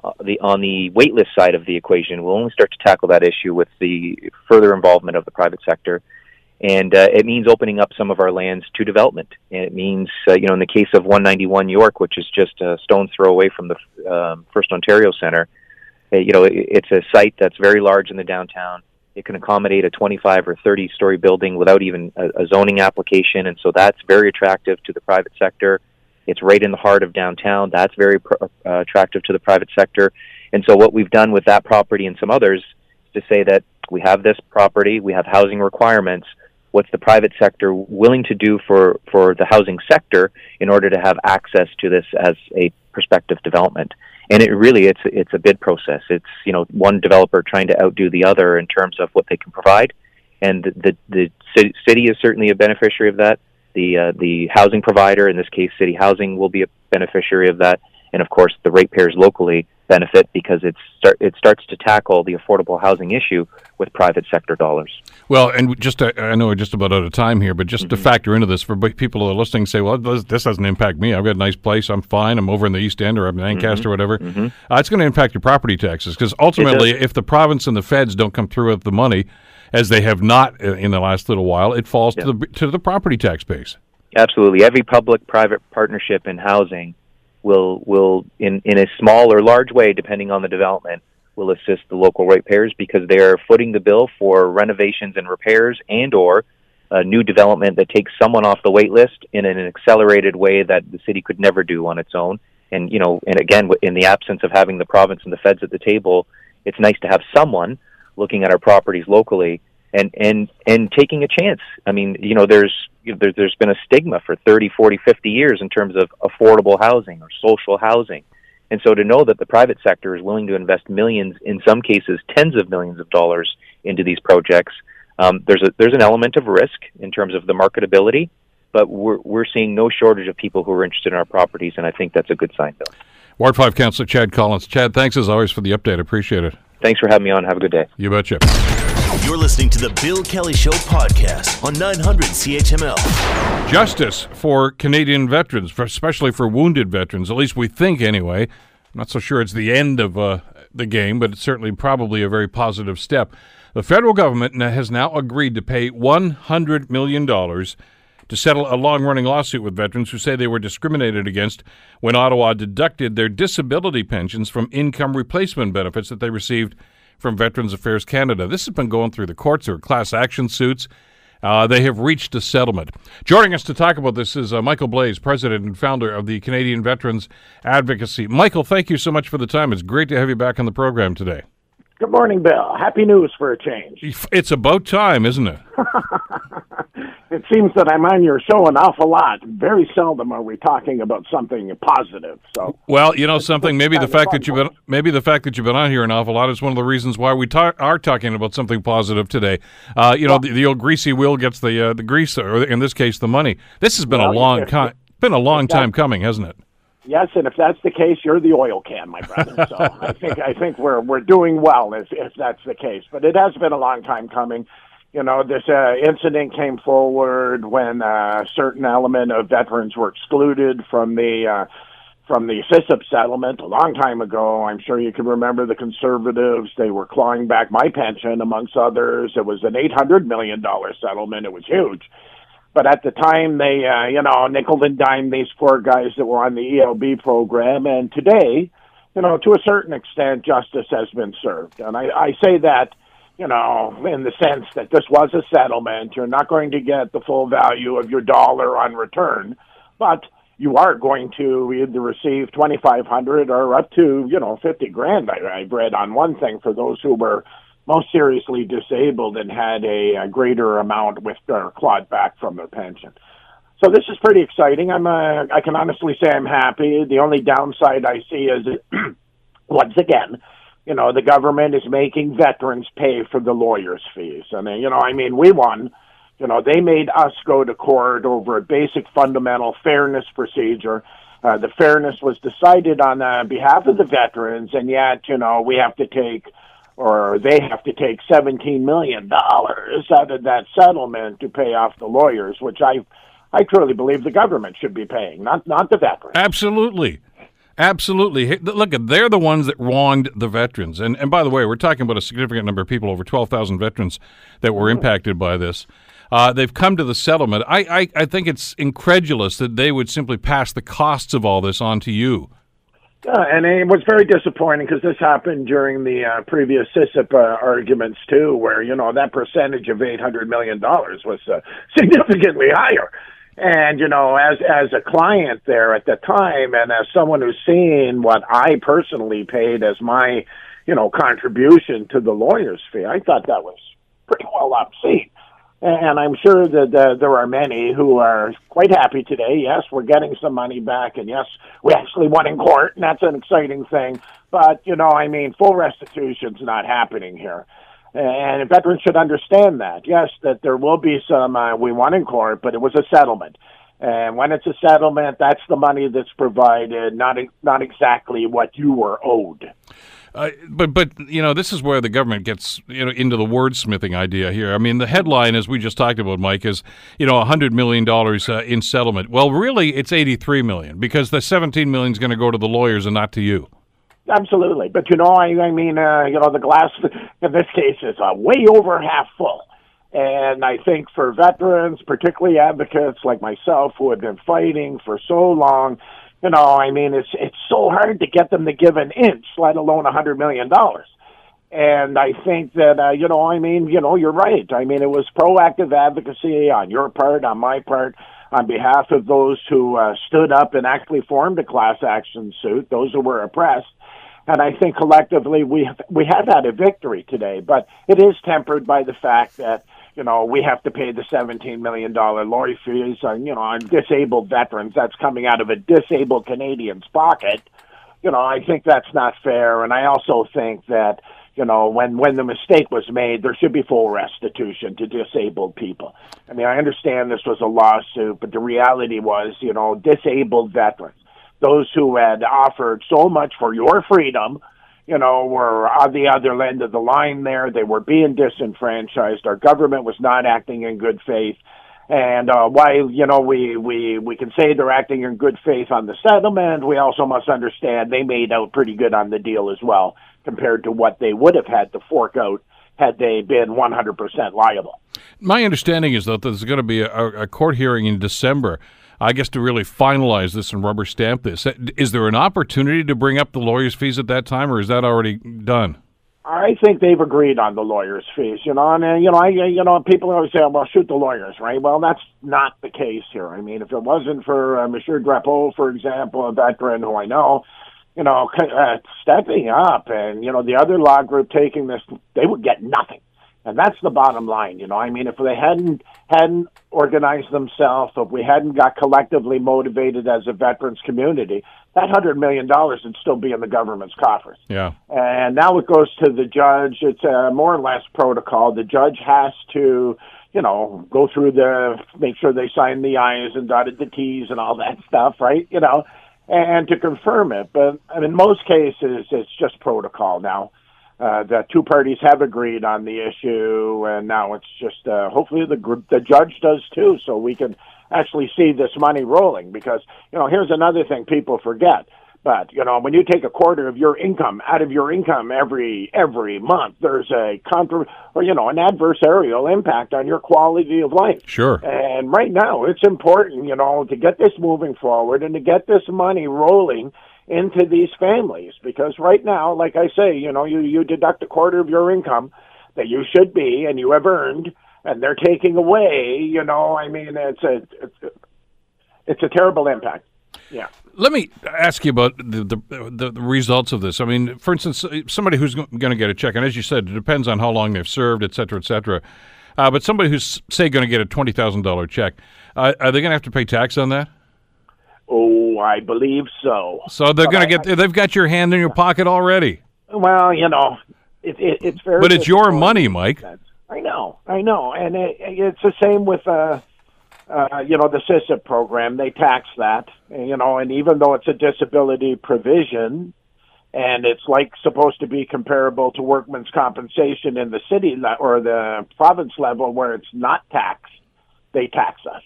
uh, the on the waitlist side of the equation, we'll only start to tackle that issue with the further involvement of the private sector, and uh, it means opening up some of our lands to development. And it means, uh, you know, in the case of 191 York, which is just a stone's throw away from the um, First Ontario Center, uh, you know, it, it's a site that's very large in the downtown. It can accommodate a 25 or 30 story building without even a, a zoning application, and so that's very attractive to the private sector it's right in the heart of downtown. That's very uh, attractive to the private sector. And so what we've done with that property and some others is to say that we have this property, we have housing requirements. What's the private sector willing to do for, for the housing sector in order to have access to this as a prospective development? And it really it's it's a bid process. It's you know one developer trying to outdo the other in terms of what they can provide, and the the, the city is certainly a beneficiary of that the uh, the housing provider, in this case, City Housing, will be a beneficiary of that, and of course, the ratepayers locally benefit because it start it starts to tackle the affordable housing issue with private sector dollars. Well, and just uh, I know we're just about out of time here, but just mm-hmm. to factor into this for people who are listening, say, well, this doesn't impact me. I've got a nice place. I'm fine. I'm over in the East End or I'm in Ancaster, mm-hmm. or whatever. Mm-hmm. Uh, it's going to impact your property taxes because ultimately, if the province and the feds don't come through with the money as they have not in the last little while, it falls yeah. to the to the property tax base. Absolutely, every public-private partnership in housing will will in in a small or large way, depending on the development, will assist the local ratepayers because they are footing the bill for renovations and repairs and or a new development that takes someone off the wait list in an accelerated way that the city could never do on its own. And you know, and again, in the absence of having the province and the feds at the table, it's nice to have someone looking at our properties locally and and and taking a chance. I mean, you know, there's there, there's been a stigma for 30, 40, 50 years in terms of affordable housing or social housing. And so to know that the private sector is willing to invest millions, in some cases tens of millions of dollars into these projects, um, there's a there's an element of risk in terms of the marketability, but we're we're seeing no shortage of people who are interested in our properties, and I think that's a good sign, Bill. Ward 5 Councillor Chad Collins. Chad, thanks as always for the update. Appreciate it. Thanks for having me on. Have a good day. You betcha. You're listening to the Bill Kelly Show podcast on 900 CHML. Justice for Canadian veterans, for, especially for wounded veterans, at least we think anyway. I'm not so sure it's the end of uh, the game, but it's certainly probably a very positive step. The federal government has now agreed to pay $100 million to settle a long running lawsuit with veterans who say they were discriminated against when Ottawa deducted their disability pensions from income replacement benefits that they received from Veterans Affairs Canada. This has been going through the courts. There are class action suits. Uh, they have reached a settlement. Joining us to talk about this is uh, Michael Blais, president and founder of the Canadian Veterans Advocacy. Michael, thank you so much for the time. It's great to have you back on the program today. Good morning, Bill. Happy news for a change. It's about time, isn't it? it seems that I'm on your show an awful lot. Very seldom are we talking about something positive. So, well, you know something. Maybe the fact that you've been maybe the fact that you've been on here an awful lot is one of the reasons why we ta- are talking about something positive today. Uh, you know, the, the, old greasy wheel gets the uh, the grease, or in this case, the money. This has been well, a long time. Been a long time coming, hasn't it? Yes, and if that's the case, you're the oil can, my brother. So I think I think we're we're doing well if if that's the case. But it has been a long time coming you know, this uh, incident came forward when uh, certain element of veterans were excluded from the uh, from the SISIP settlement a long time ago. I'm sure you can remember the conservatives. They were clawing back my pension, amongst others. It was an $800 million settlement. It was huge. But at the time, they, uh, you know, nickel and dime these poor guys that were on the ELB program. And today, you know, to a certain extent, justice has been served. And I, I say that you know, in the sense that this was a settlement. You're not going to get the full value of your dollar on return, but you are going to either receive 2500 or up to, you know, 50 grand, I, I've read on one thing for those who were most seriously disabled and had a, a greater amount with their clawed back from their pension. So this is pretty exciting. I'm, uh, I can honestly say I'm happy. The only downside I see is, once again, you know, the government is making veterans pay for the lawyers' fees. And, you know, I mean, we won. You know, they made us go to court over a basic fundamental fairness procedure. Uh, the fairness was decided on uh, behalf of the veterans, and yet, you know, we have to take, or they have to take $17 million out of that settlement to pay off the lawyers, which I, I truly believe the government should be paying, not, not the veterans. Absolutely. Absolutely. Look, they're the ones that wronged the veterans. And, and by the way, we're talking about a significant number of people, over 12,000 veterans that were impacted by this. Uh, they've come to the settlement. I, I, I think it's incredulous that they would simply pass the costs of all this on to you. Uh, and it was very disappointing because this happened during the uh, previous SISIP uh, arguments too, where you know that percentage of eight hundred million dollars was uh, significantly higher. And you know, as as a client there at the time, and as someone who's seen what I personally paid as my, you know, contribution to the lawyer's fee, I thought that was pretty well obscene. And I'm sure that uh, there are many who are quite happy today. Yes, we're getting some money back, and yes, we actually won in court, and that's an exciting thing. But you know, I mean, full restitution's not happening here and veterans should understand that. Yes, that there will be some uh, we won in court, but it was a settlement. And when it's a settlement, that's the money that's provided, not not exactly what you were owed. Uh, but but you know this is where the government gets you know into the wordsmithing idea here. I mean the headline, as we just talked about, Mike, is you know hundred million dollars uh, in settlement. Well, really, it's eighty three million because the seventeen million is going to go to the lawyers and not to you. Absolutely, but you know, I, I mean, uh, you know, the glass in this case is uh, way over half full, and I think for veterans, particularly advocates like myself who have been fighting for so long, you know, I mean, it's it's so hard to get them to give an inch, let alone a hundred million dollars. And I think that, uh, you know, I mean, you know, you're right. I mean, it was proactive advocacy on your part, on my part, on behalf of those who uh, stood up and actually formed a class action suit, those who were oppressed and I think collectively we have, we have had a victory today, but it is tempered by the fact that you know we have to pay the 17 million dollar lawyer fees on you know on disabled veterans. That's coming out of a disabled Canadian's pocket you know, I think that's not fair, and I also think that you know, when when the mistake was made, there should be full restitution to disabled people. I mean, I understand this was a lawsuit, but the reality was, you know, disabled veterans, those who had offered so much for your freedom, you know, were on the other end of the line there. They were being disenfranchised. Our government was not acting in good faith. And uh, while you know we, we we can say they're acting in good faith on the settlement, we also must understand they made out pretty good on the deal as well compared to what they would have had to fork out had they been 100% liable. My understanding is that there's going to be a, a court hearing in December. I guess to really finalize this and rubber stamp this. Is there an opportunity to bring up the lawyers' fees at that time, or is that already done? I think they've agreed on the lawyers' fees. You know, and uh, you know, I you know, people always say, "Well, shoot the lawyers," right? Well, that's not the case here. I mean, if it wasn't for uh, Monsieur Drapeau, for example, a veteran who I know, you know, uh, stepping up and, you know, the other law group taking this, they would get nothing. And that's the bottom line, you know. I mean, if they hadn't hadn't organized themselves, if we hadn't got collectively motivated as a veterans community, that hundred million dollars would still be in the government's coffers. Yeah. And now it goes to the judge. It's a more or less protocol. The judge has to, you know, go through the make sure they sign the I's and dotted the T's and all that stuff, right? You know, and to confirm it. But i in most cases, it's just protocol now. Uh, the two parties have agreed on the issue, and now it's just uh, hopefully the the judge does too, so we can actually see this money rolling. Because you know, here's another thing people forget: but you know, when you take a quarter of your income out of your income every every month, there's a contra- or you know an adversarial impact on your quality of life. Sure. And right now, it's important, you know, to get this moving forward and to get this money rolling into these families because right now, like I say, you know, you you deduct a quarter of your income that you should be and you have earned, and they're taking away. You know, I mean, it's a it's, a, it's a terrible impact. Yeah. Let me ask you about the, the, the, results of this. I mean, for instance, somebody who's going to get a check, and as you said, it depends on how long they've served, et cetera, et cetera. Uh, but somebody who's, say, going to get a $20,000 check, uh, are they going to have to pay tax on that? Oh, I believe so. So they're going to get, I, they've got your hand in your pocket already. Well, you know, it, it, it's very. But it's your money, Mike. I know, I know. And it, it's the same with. Uh, uh, you know, the SISIP program, they tax that, you know, and even though it's a disability provision and it's like supposed to be comparable to workman's compensation in the city le- or the province level where it's not taxed, they tax us.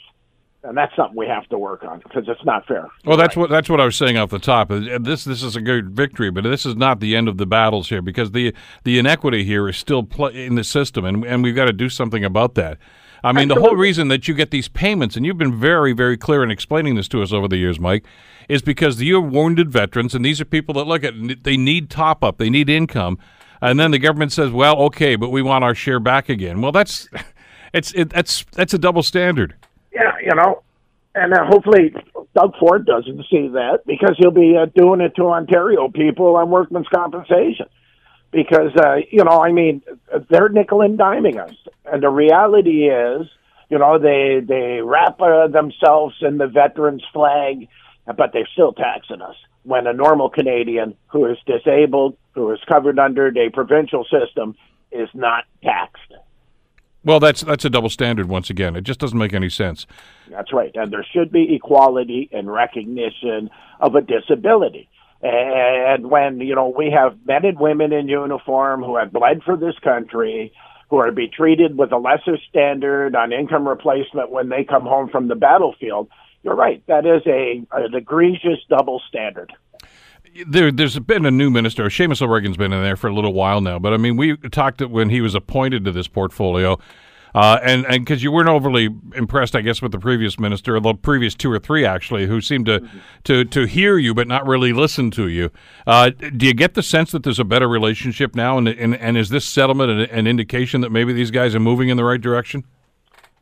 And that's something we have to work on because it's not fair. Well, that's right. what that's what I was saying off the top. Uh, this this is a good victory, but this is not the end of the battles here because the the inequity here is still pl- in the system, and and we've got to do something about that. I mean, Absolutely. the whole reason that you get these payments, and you've been very, very clear in explaining this to us over the years, Mike, is because you're wounded veterans, and these are people that look at they need top up, they need income, and then the government says, "Well, okay, but we want our share back again." Well, that's it's it, that's that's a double standard. You know, and uh, hopefully Doug Ford doesn't see that because he'll be uh, doing it to Ontario people on workman's compensation because uh, you know, I mean, they're nickel and diming us, and the reality is, you know, they they wrap uh, themselves in the veterans flag, but they're still taxing us. When a normal Canadian who is disabled, who is covered under the provincial system, is not taxed. Well, that's that's a double standard once again. It just doesn't make any sense. That's right, and there should be equality and recognition of a disability. And when, you know, we have men and women in uniform who have bled for this country, who are to be treated with a lesser standard on income replacement when they come home from the battlefield, you're right. That is a an egregious double standard. There, there's been a new minister. Seamus O'Regan's been in there for a little while now, but I mean, we talked when he was appointed to this portfolio uh, and and because you weren't overly impressed, I guess, with the previous minister, the previous two or three actually, who seemed to to to hear you but not really listen to you. Uh, do you get the sense that there's a better relationship now, and and, and is this settlement an, an indication that maybe these guys are moving in the right direction?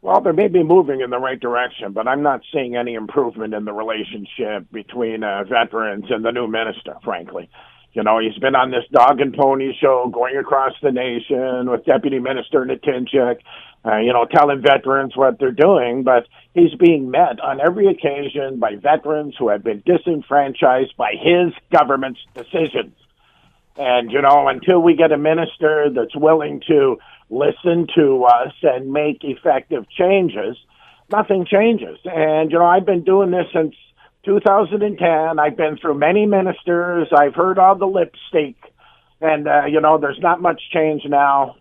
Well, they may be moving in the right direction, but I'm not seeing any improvement in the relationship between uh, veterans and the new minister, frankly You know, he's been on this dog and pony show going across the nation with Deputy Minister Natynczyk, uh, you know, telling veterans what they're doing, but he's being met on every occasion by veterans who have been disenfranchised by his government's decisions. And, you know, until we get a minister that's willing to listen to us and make effective changes, nothing changes. And, you know, I've been doing this since 2010. I've been through many ministers. I've heard all the lipstick. And, uh, you know, there's not much change now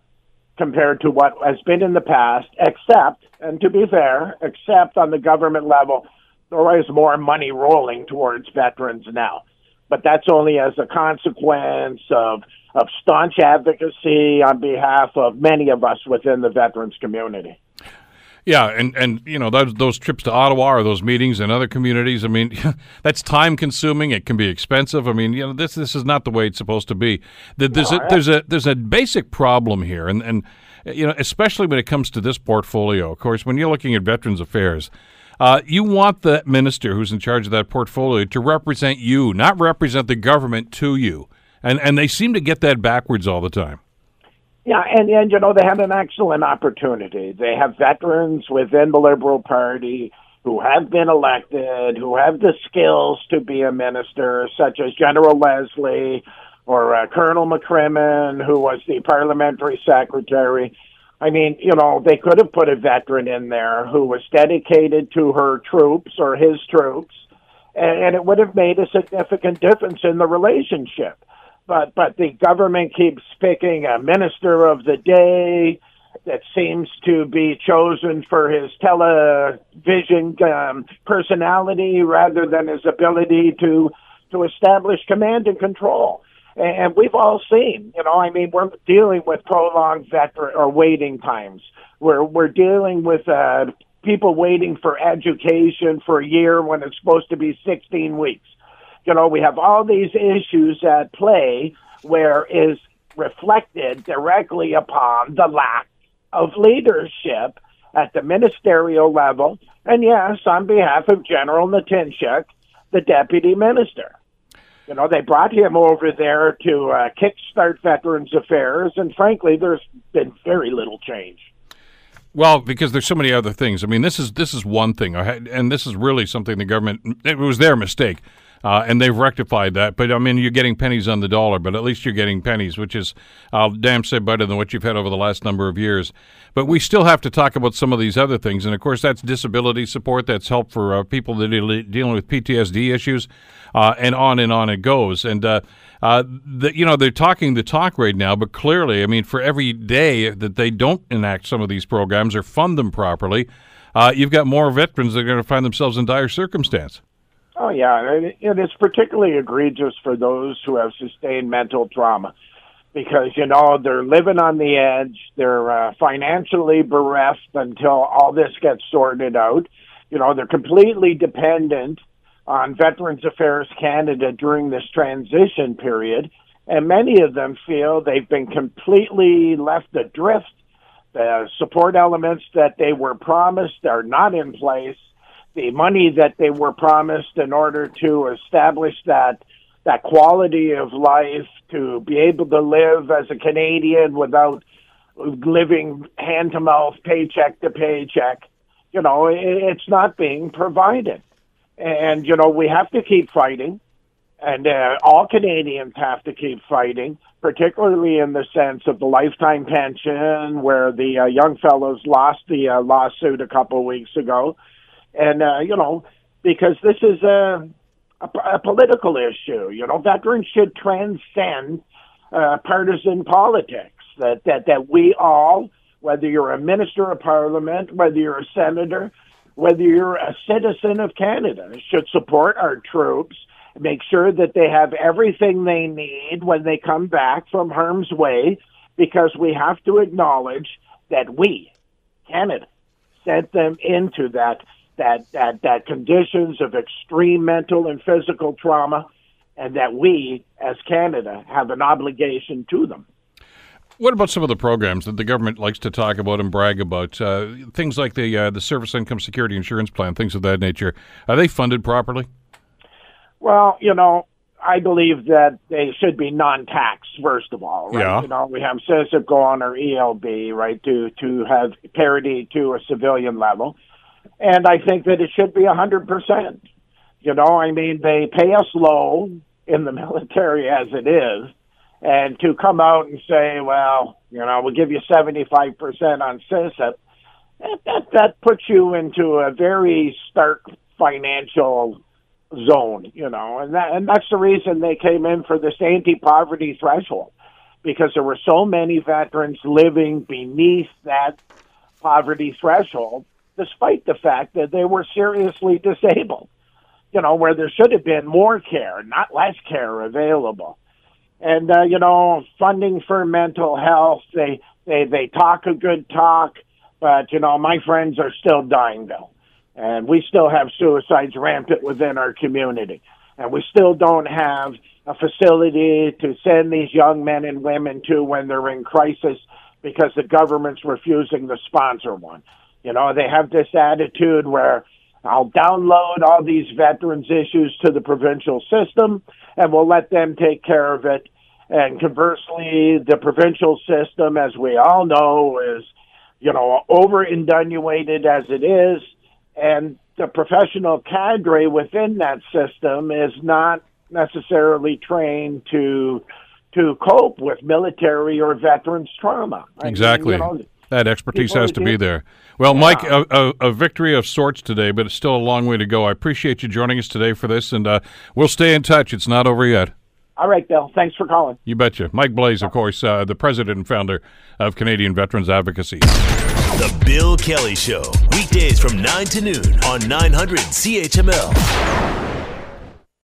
compared to what has been in the past, except, and to be fair, except on the government level, there is more money rolling towards veterans now. But that's only as a consequence of, of staunch advocacy on behalf of many of us within the veterans community. Yeah, and, and you know those those trips to Ottawa or those meetings in other communities. I mean, that's time consuming. It can be expensive. I mean, you know this this is not the way it's supposed to be. There's a there's a there's a basic problem here, and and you know especially when it comes to this portfolio. Of course, when you're looking at Veterans Affairs. Uh, you want the minister who's in charge of that portfolio to represent you, not represent the government to you, and and they seem to get that backwards all the time. Yeah, and, and you know, they had an excellent opportunity. They have veterans within the Liberal Party who have been elected, who have the skills to be a minister, such as General Leslie or uh, Colonel McCrimmon, who was the parliamentary secretary. I mean, you know, they could have put a veteran in there who was dedicated to her troops or his troops, and, and it would have made a significant difference in the relationship but but the government keeps picking a minister of the day that seems to be chosen for his television um, personality rather than his ability to to establish command and control. And we've all seen, you know, I mean, we're dealing with prolonged veteran or waiting times. We're we're dealing with uh, people waiting for education for a year when it's supposed to be 16 weeks you know, we have all these issues at play where is reflected directly upon the lack of leadership at the ministerial level, and yes, on behalf of General Natynczyk, the deputy minister. You know, they brought him over there to uh, kickstart Veterans Affairs, and frankly, there's been very little change. Well, because there's so many other things. I mean, this is this is one thing, and this is really something the government. It was their mistake uh, and they've rectified that. But I mean, you're getting pennies on the dollar, but at least you're getting pennies, which is, I'll damn say, better than what you've had over the last number of years. But we still have to talk about some of these other things, and of course, that's disability support, that's help for uh, people that are dealing with PTSD issues, uh, and on and on it goes. And uh, uh, you know, they're talking the talk right now, but clearly, I mean, for every day that they don't enact some of these programs or fund them properly, uh, you've got more veterans that are going to find themselves in dire circumstance. Oh yeah, And it is particularly egregious for those who have sustained mental trauma, because you know they're living on the edge. They're uh, financially bereft until all this gets sorted out. You know they're completely dependent on Veterans Affairs Canada during this transition period, and many of them feel they've been completely left adrift. The support elements that they were promised are not in place the money that they were promised in order to establish that that quality of life to be able to live as a Canadian without living hand to mouth, paycheck to paycheck. You know, it's not being provided. And, you know, we have to keep fighting. And uh, all Canadians have to keep fighting, particularly in the sense of the lifetime pension, where the uh, young fellows lost the uh, lawsuit a couple of weeks ago and uh, you know because this is a, a, a political issue. You know, veterans should transcend uh, partisan politics. That that that we all, whether you're a minister of parliament, whether you're a senator, whether you're a citizen of Canada, should support our troops. Make sure that they have everything they need when they come back from harm's way, because we have to acknowledge that we, Canada, sent them into that that, that, that conditions of extreme mental and physical trauma, and that we, as Canada, have an obligation to them. What about some of the programs that the government likes to talk about and brag about? Uh, things like the uh, the Service Income Security Insurance Plan, things of that nature. Are they funded properly? Well, you know, I believe that they should be non-tax first of all. Right? Yeah. You know, we have SISIP go on our ELB, right, to to have parity to a civilian level, and I think that it should be a hundred percent. You know, I mean, they pay us low in the military as it is, and to come out and say, well, you know, we'll give you seventy-five percent on SISIP, that, that that puts you into a very stark financial zone, you know, and that and that's the reason they came in for this anti-poverty threshold because there were so many veterans living beneath that poverty threshold, despite the fact that they were seriously disabled. You know, where there should have been more care, not less care available. And uh, you know, funding for mental health, they they they talk a good talk, but you know, my friends are still dying though and we still have suicides rampant within our community. And we still don't have a facility to send these young men and women to when they're in crisis because the government's refusing to sponsor one. You know, they have this attitude where I'll download all these veterans issues to the provincial system and we'll let them take care of it. And conversely, the provincial system, as we all know, is, you know, over inundated as it is and the professional cadre within that system is not necessarily trained to to cope with military or veterans trauma. I mean, Exactly. you know, that expertise has to be there. Well, Mike, a, a, a victory of sorts today, but it's still a long way to go. I appreciate you joining us today for this, and uh, we'll stay in touch. It's not over yet. all right, Bill. Thanks for calling. You betcha. Mike Blais, of course, uh, the president and founder of Canadian Veterans Advocacy. The Bill Kelly Show, weekdays from 9 to noon on 900 CHML.